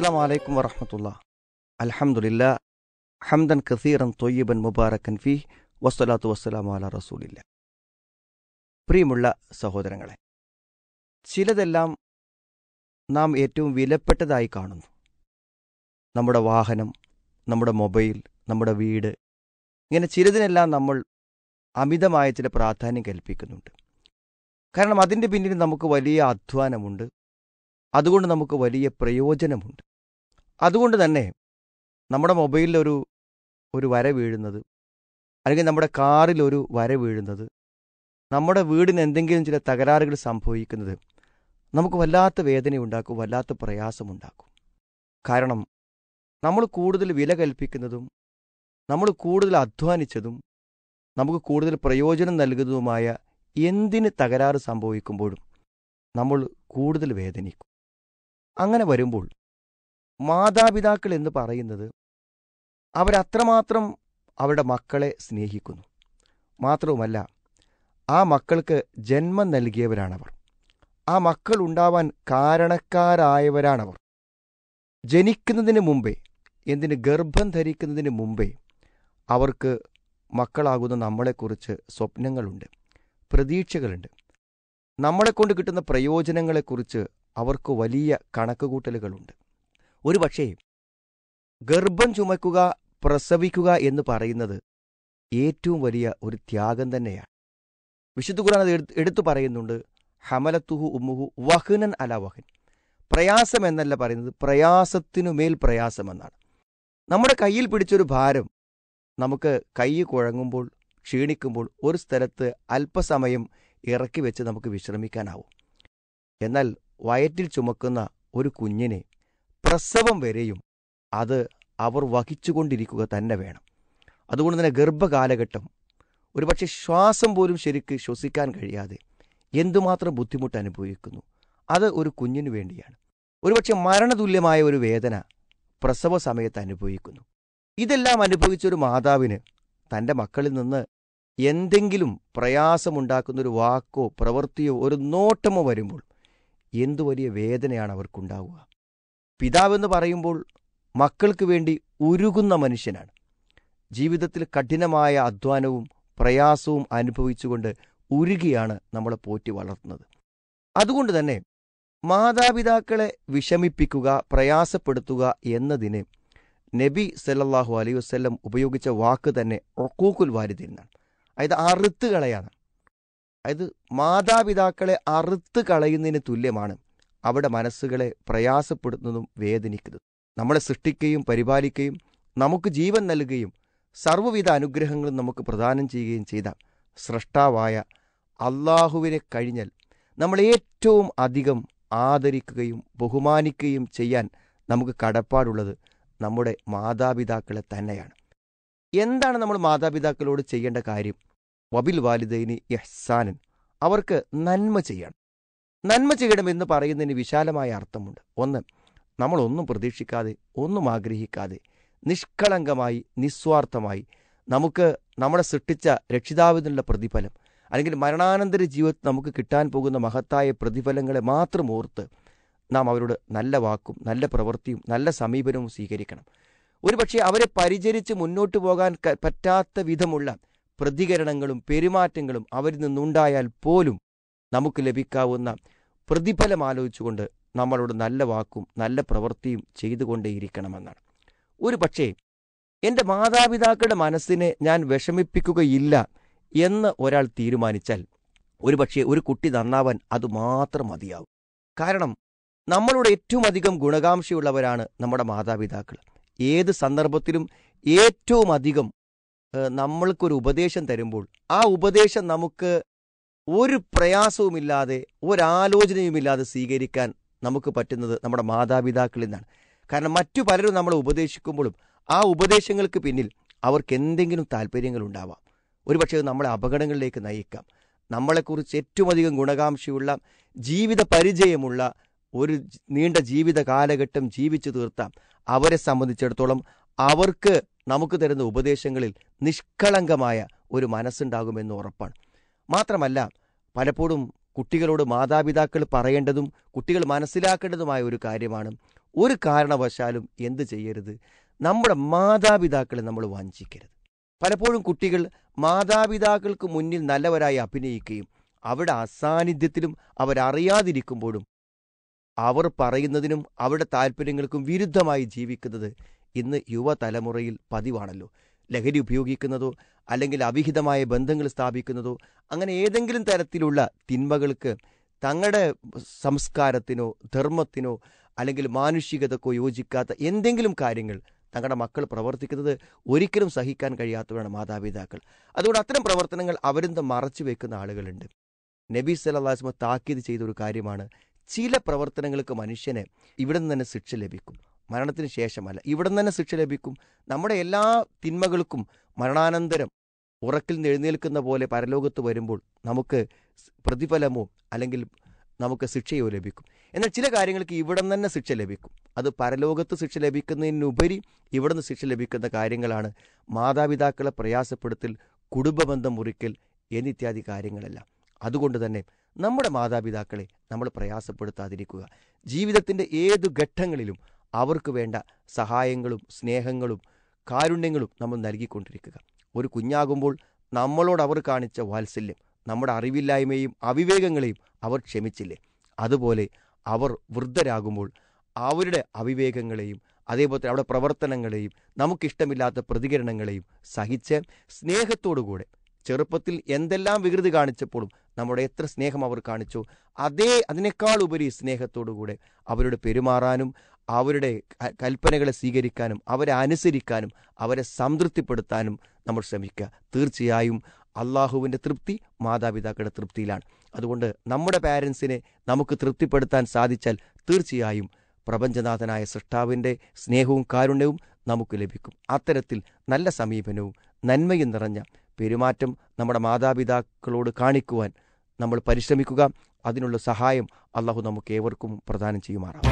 അസ്സാം വലൈക്കും വറഹമത്തുള്ള. അലഹമുല്ല ഹംദൻ കസീറൻ തൊയ്യബൻ മുബാറക്കൻ ഫി വസ്സലാത്തു വസ്സലാം അല റസൂലില്ല. പ്രിയമുള്ള സഹോദരങ്ങളെ ചിലതെല്ലാം നാം ഏറ്റവും വിലപ്പെട്ടതായി കാണുന്നു. നമ്മുടെ വാഹനം നമ്മുടെ മൊബൈൽ നമ്മുടെ വീട് ഇങ്ങനെ ചിലതിനെല്ലാം നമ്മൾ അമിതമായ ചില പ്രാധാന്യം കൽപ്പിക്കുന്നുണ്ട്. കാരണം അതിന്റെ പിന്നിൽ നമുക്ക് വലിയ അധ്വാനമുണ്ട്. അതുകൊണ്ട് നമുക്ക് വലിയ പ്രയോജനമുണ്ട്. അതുകൊണ്ട് തന്നെ നമ്മുടെ മൊബൈലിൽ ഒരു ഒരു വര വീഴുന്നത് അല്ലെങ്കിൽ നമ്മുടെ കാറിൽ ഒരു വര വീഴുന്നത് നമ്മുടെ വീടിന് എന്തെങ്കിലും ചില തകരാറുകൾ സംഭവിക്കുന്നത് നമുക്ക് വല്ലാത്ത വേദനയുണ്ടാക്കും വല്ലാത്ത പ്രയാസമുണ്ടാക്കും. കാരണം നമ്മൾ കൂടുതൽ വില കൽപ്പിക്കുന്നതും നമ്മൾ കൂടുതൽ അധ്വാനിച്ചതും നമുക്ക് കൂടുതൽ പ്രയോജനം നൽകുന്നതുമായ എന്തിന് തകരാറ് സംഭവിക്കുമ്പോഴും നമ്മൾ കൂടുതൽ വേദനിക്കും. അങ്ങനെ വരുമ്പോൾ മാതാപിതാക്കൾ എന്ന് പറയുന്നത് അവരത്രമാത്രം അവരുടെ മക്കളെ സ്നേഹിക്കുന്നു. മാത്രവുമല്ല ആ മക്കൾക്ക് ജന്മം നൽകിയവരാണവർ. ആ മക്കൾ ഉണ്ടാവാൻ കാരണക്കാരായവരാണവർ. ജനിക്കുന്നതിന് മുമ്പേ എന്തിന് ഗർഭം ധരിക്കുന്നതിന് മുമ്പേ അവർക്ക് മക്കളാകുന്ന നമ്മളെക്കുറിച്ച് സ്വപ്നങ്ങളുണ്ട് പ്രതീക്ഷകളുണ്ട്. നമ്മളെക്കൊണ്ട് കിട്ടുന്ന പ്രയോജനങ്ങളെക്കുറിച്ച് അവർക്ക് വലിയ കണക്കുകൂട്ടലുകളുണ്ട്. ഒരു പക്ഷേ ഗർഭം ചുമക്കുക പ്രസവിക്കുക എന്ന് പറയുന്നത് ഏറ്റവും വലിയ ഒരു ത്യാഗം തന്നെയാണ്. വിശുദ്ധ ഖുർആൻ അത് എടുത്തു പറയുന്നുണ്ട് ഹമലത്തുഹു ഉമ്മുഹു വഹ്നൻ അല വഹൻ. പ്രയാസം എന്നല്ല പറയുന്നത് പ്രയാസത്തിനു മേൽ പ്രയാസമെന്നാണ് നമ്മുടെ കയ്യിൽ പിടിച്ചൊരു ഭാരം നമുക്ക് കൈ കുഴങ്ങുമ്പോൾ ക്ഷീണിക്കുമ്പോൾ ഒരു സ്ഥലത്ത് അല്പസമയം ഇറക്കി വെച്ച് നമുക്ക് വിശ്രമിക്കാനാവും. എന്നാൽ വയറ്റിൽ ചുമക്കുന്ന ഒരു കുഞ്ഞിനെ പ്രസവം വരെയും അത് അവർ വഹിച്ചുകൊണ്ടിരിക്കുക തന്നെ വേണം. അതുകൊണ്ട് തന്നെ ഗർഭകാലഘട്ടം ഒരുപക്ഷെ ശ്വാസം പോലും ശരിക്ക് ശ്വസിക്കാൻ കഴിയാതെ എന്തുമാത്രം ബുദ്ധിമുട്ട് അനുഭവിക്കുന്നു. അത് ഒരു കുഞ്ഞിനു വേണ്ടിയാണ്. ഒരുപക്ഷെ മരണതുല്യമായ ഒരു വേദന പ്രസവ സമയത്ത് അനുഭവിക്കുന്നു. ഇതെല്ലാം അനുഭവിച്ച ഒരു മാതാവിന് തന്റെ മക്കളിൽ നിന്ന് എന്തെങ്കിലും പ്രയാസമുണ്ടാക്കുന്ന ഒരു വാക്കോ പ്രവൃത്തിയോ ഒരു നോട്ടമോ വരുമ്പോൾ എന്തു വലിയ വേദനയാണ് അവർക്കുണ്ടാവുക. പിതാവെന്ന് പറയുമ്പോൾ മക്കൾക്ക് വേണ്ടി ഉരുകുന്ന മനുഷ്യനാണ്. ജീവിതത്തിൽ കഠിനമായ അധ്വാനവും പ്രയാസവും അനുഭവിച്ചുകൊണ്ട് ഉരുകിയാണ് നമ്മളെ പോറ്റി വളർത്തുന്നത്. അതുകൊണ്ട് തന്നെ മാതാപിതാക്കളെ വിഷമിപ്പിക്കുക പ്രയാസപ്പെടുത്തുക എന്നതിന് നബി സല്ലാഹു അലൈ വസ്ല്ലം ഉപയോഗിച്ച വാക്ക് തന്നെ ഒക്കൂക്കുൽ വാരിദിനാണ്. അതായത് അറുത്ത് കളയാണ്. അതായത് മാതാപിതാക്കളെ അറുത്ത് കളയുന്നതിന് തുല്യമാണ്. അവിടെ മനസ്സുകളെ പ്രയാസപ്പെടുത്തുന്നതും വേദനിക്കുന്നതും. നമ്മളെ സൃഷ്ടിക്കുകയും പരിപാലിക്കുകയും നമുക്ക് ജീവൻ നൽകുകയും സർവവിധ അനുഗ്രഹങ്ങളും നമുക്ക് പ്രദാനം ചെയ്യുകയും ചെയ്ത സൃഷ്ടാവായ അള്ളാഹുവിനെ കഴിഞ്ഞാൽ നമ്മൾ ഏറ്റവും അധികം ആദരിക്കുകയും ബഹുമാനിക്കുകയും ചെയ്യാൻ നമുക്ക് കടപ്പാടുള്ളത് നമ്മുടെ മാതാപിതാക്കളെ തന്നെയാണ്. എന്താണ് നമ്മൾ മാതാപിതാക്കളോട് ചെയ്യേണ്ട കാര്യം? വബിൽ വാലിദൈനി യഹ്സാനൻ അവർക്ക് നന്മ ചെയ്യണം. നന്മ ചെയ്യണം എന്ന് പറയുന്നതിന് വിശാലമായ അർത്ഥമുണ്ട്. ഒന്ന് നമ്മളൊന്നും പ്രതീക്ഷിക്കാതെ ഒന്നും ആഗ്രഹിക്കാതെ നിഷ്കളങ്കമായി നിസ്വാർത്ഥമായി നമുക്ക് നമ്മളെ സൃഷ്ടിച്ച രക്ഷിതാവിനുള്ള പ്രതിഫലം അല്ലെങ്കിൽ മരണാനന്തര ജീവിതത്തിൽ നമുക്ക് കിട്ടാൻ പോകുന്ന മഹത്തായ പ്രതിഫലങ്ങളെ മാത്രം ഓർത്ത് നാം അവരോട് നല്ല വാക്കും നല്ല പ്രവൃത്തിയും നല്ല സമീപനവും സ്വീകരിക്കണം. ഒരുപക്ഷെ അവരെ പരിചരിച്ച് മുന്നോട്ട് പോകാൻ പറ്റാത്ത വിധമുള്ള പ്രതികരണങ്ങളും പെരുമാറ്റങ്ങളും അവരിൽ നിന്നുണ്ടായാൽ പോലും നമുക്ക് ലഭിക്കാവുന്ന പ്രതിഫലം ആലോചിച്ചുകൊണ്ട് നമ്മളോട് നല്ല വാക്കും നല്ല പ്രവൃത്തിയും ചെയ്തുകൊണ്ടേയിരിക്കണമെന്നാണ്. ഒരു പക്ഷേ എന്റെ മാതാപിതാക്കളുടെ മനസ്സിനെ ഞാൻ വിഷമിപ്പിക്കുകയില്ല എന്ന് ഒരാൾ തീരുമാനിച്ചാൽ ഒരുപക്ഷെ ഒരു കുട്ടി നന്നാവാൻ അത് മാത്രം മതിയാവും. കാരണം നമ്മളോട് ഏറ്റവും അധികം ഗുണകാംക്ഷയുള്ളവരാണ് നമ്മുടെ മാതാപിതാക്കൾ. ഏത് സന്ദർഭത്തിലും ഏറ്റവും അധികം നമ്മൾക്കൊരു ഉപദേശം തരുമ്പോൾ ആ ഉപദേശം നമുക്ക് ഒരു പ്രയാസവുമില്ലാതെ ഒരാലോചനയുമില്ലാതെ സ്വീകരിക്കാൻ നമുക്ക് പറ്റുന്നത് നമ്മുടെ മാതാപിതാക്കളിൽ നിന്നാണ്. കാരണം മറ്റു പലരും നമ്മളെ ഉപദേശിക്കുമ്പോഴും ആ ഉപദേശങ്ങൾക്ക് പിന്നിൽ അവർക്ക് എന്തെങ്കിലും താല്പര്യങ്ങൾ ഉണ്ടാവാം ഒരുപക്ഷെ നമ്മളെ അപകടങ്ങളിലേക്ക് നയിക്കാം. നമ്മളെക്കുറിച്ച് ഏറ്റവും അധികം ഗുണകാംക്ഷയുള്ള ജീവിത പരിചയമുള്ള ഒരു നീണ്ട ജീവിത കാലഘട്ടം ജീവിച്ചു തീർത്ത. അവരെ സംബന്ധിച്ചിടത്തോളം അവർക്ക് നമുക്ക് തരുന്ന ഉപദേശങ്ങളിൽ നിഷ്കളങ്കമായ ഒരു മനസ്സുണ്ടാകുമെന്ന് ഉറപ്പാണ്. മാത്രമല്ല പലപ്പോഴും കുട്ടികളോട് മാതാപിതാക്കൾ പറയേണ്ടതും കുട്ടികൾ മനസ്സിലാക്കേണ്ടതുമായ ഒരു കാര്യമാണ്. ഒരു കാരണവശാലും എന്ത് ചെയ്യരുത്? നമ്മുടെ മാതാപിതാക്കളെ നമ്മൾ വഞ്ചിക്കരുത്. പലപ്പോഴും കുട്ടികൾ മാതാപിതാക്കൾക്ക് മുന്നിൽ നല്ലവരായി അഭിനയിക്കുകയും അവരുടെ അസാന്നിധ്യത്തിലും അവരറിയാതിരിക്കുമ്പോഴും അവർ പറയുന്നതിനും അവരുടെ താല്പര്യങ്ങൾക്കും വിരുദ്ധമായി ജീവിക്കുന്നത് ഇന്ന് യുവതലമുറയിൽ പതിവാണല്ലോ. ലഹരി ഉപയോഗിക്കുന്നതോ അല്ലെങ്കിൽ അവിഹിതമായ ബന്ധങ്ങൾ സ്ഥാപിക്കുന്നതോ അങ്ങനെ ഏതെങ്കിലും തരത്തിലുള്ള തിന്മകൾക്ക് തങ്ങളുടെ സംസ്കാരത്തിനോ ധർമ്മത്തിനോ അല്ലെങ്കിൽ മാനുഷികതക്കോ യോജിക്കാത്ത എന്തെങ്കിലും കാര്യങ്ങൾ തങ്ങളുടെ മക്കൾ പ്രവർത്തിക്കുന്നത് ഒരിക്കലും സഹിക്കാൻ കഴിയാത്തവരാണ് മാതാപിതാക്കൾ. അതുകൊണ്ട് അത്തരം പ്രവർത്തനങ്ങൾ അവരെന്ത് മറച്ചു വെക്കുന്ന ആളുകളുണ്ട്. നബി സല്ലാസ്മ താക്കീത് ചെയ്ത ഒരു കാര്യമാണ് ചില പ്രവർത്തനങ്ങൾക്ക് മനുഷ്യന് ഇവിടെ നിന്ന് തന്നെ ശിക്ഷ ലഭിക്കും. മരണത്തിന് ശേഷമല്ല ഇവിടെ നിന്ന് തന്നെ ശിക്ഷ ലഭിക്കും. നമ്മുടെ എല്ലാ തിന്മകൾക്കും മരണാനന്തരം ഉറക്കിൽ എഴുന്നേൽക്കുന്ന പോലെ പരലോകത്ത് വരുമ്പോൾ നമുക്ക് പ്രതിഫലമോ അല്ലെങ്കിൽ നമുക്ക് ശിക്ഷയോ ലഭിക്കും. എന്നാൽ ചില കാര്യങ്ങൾക്ക് ഇവിടെ തന്നെ ശിക്ഷ ലഭിക്കും. അത് പരലോകത്ത് ശിക്ഷ ലഭിക്കുന്നതിനുപരി ഇവിടെ നിന്ന് ശിക്ഷ ലഭിക്കുന്ന കാര്യങ്ങളാണ് മാതാപിതാക്കളെ പ്രയാസപ്പെടുത്തൽ കുടുംബബന്ധം മുറിക്കൽ എന്നിത്യാദി കാര്യങ്ങളെല്ലാം. അതുകൊണ്ട് തന്നെ നമ്മുടെ മാതാപിതാക്കളെ നമ്മൾ പ്രയാസപ്പെടുത്താതിരിക്കുക. ജീവിതത്തിന്റെ ഏതു ഘട്ടങ്ങളിലും അവർക്ക് വേണ്ട സഹായങ്ങളും സ്നേഹങ്ങളും കാരുണ്യങ്ങളും നമ്മൾ നൽകിക്കൊണ്ടിരിക്കുക. ഒരു കുഞ്ഞാകുമ്പോൾ നമ്മളോട് അവർ കാണിച്ച വാത്സല്യം നമ്മുടെ അറിവില്ലായ്മയും അവിവേകങ്ങളെയും അവർ ക്ഷമിച്ചില്ലേ? അതുപോലെ അവർ വൃദ്ധരാകുമ്പോൾ അവരുടെ അവിവേകങ്ങളെയും അതേപോലെ അവിടെ പ്രവർത്തനങ്ങളെയും നമുക്കിഷ്ടമില്ലാത്ത പ്രതികരണങ്ങളെയും സഹിച്ച് സ്നേഹത്തോടുകൂടെ ചെറുപ്പത്തിൽ എന്തെല്ലാം വികൃതി കാണിച്ചപ്പോഴും നമ്മുടെ എത്ര സ്നേഹം അവർ കാണിച്ചു അതേ അതിനേക്കാൾ ഉപരി സ്നേഹത്തോടുകൂടെ അവരോട് പെരുമാറാനും അവരുടെ കൽപ്പനകളെ സ്വീകരിക്കാനും അവരെ അനുസരിക്കാനും അവരെ സംതൃപ്തിപ്പെടുത്താനും നമ്മൾ ശ്രമിക്കുക. തീർച്ചയായും അള്ളാഹുവിന്റെ തൃപ്തി മാതാപിതാക്കളുടെ തൃപ്തിയിലാണ്. അതുകൊണ്ട് നമ്മുടെ പാരൻസിനെ നമുക്ക് തൃപ്തിപ്പെടുത്താൻ സാധിച്ചാൽ തീർച്ചയായും പ്രപഞ്ചനാഥനായ സൃഷ്ടാവിന്റെ സ്നേഹവും കാരുണ്യവും നമുക്ക് ലഭിക്കും. അത്തരത്തിൽ നല്ല സമീപനവും നന്മയും നിറഞ്ഞ പെരുമാറ്റം നമ്മുടെ മാതാപിതാക്കളോട് കാണിക്കുവാൻ നമ്മൾ പരിശ്രമിക്കുക. അതിനുള്ള സഹായം അള്ളാഹു നമുക്ക് ഏവർക്കും പ്രദാനം ചെയ്യുമാറാം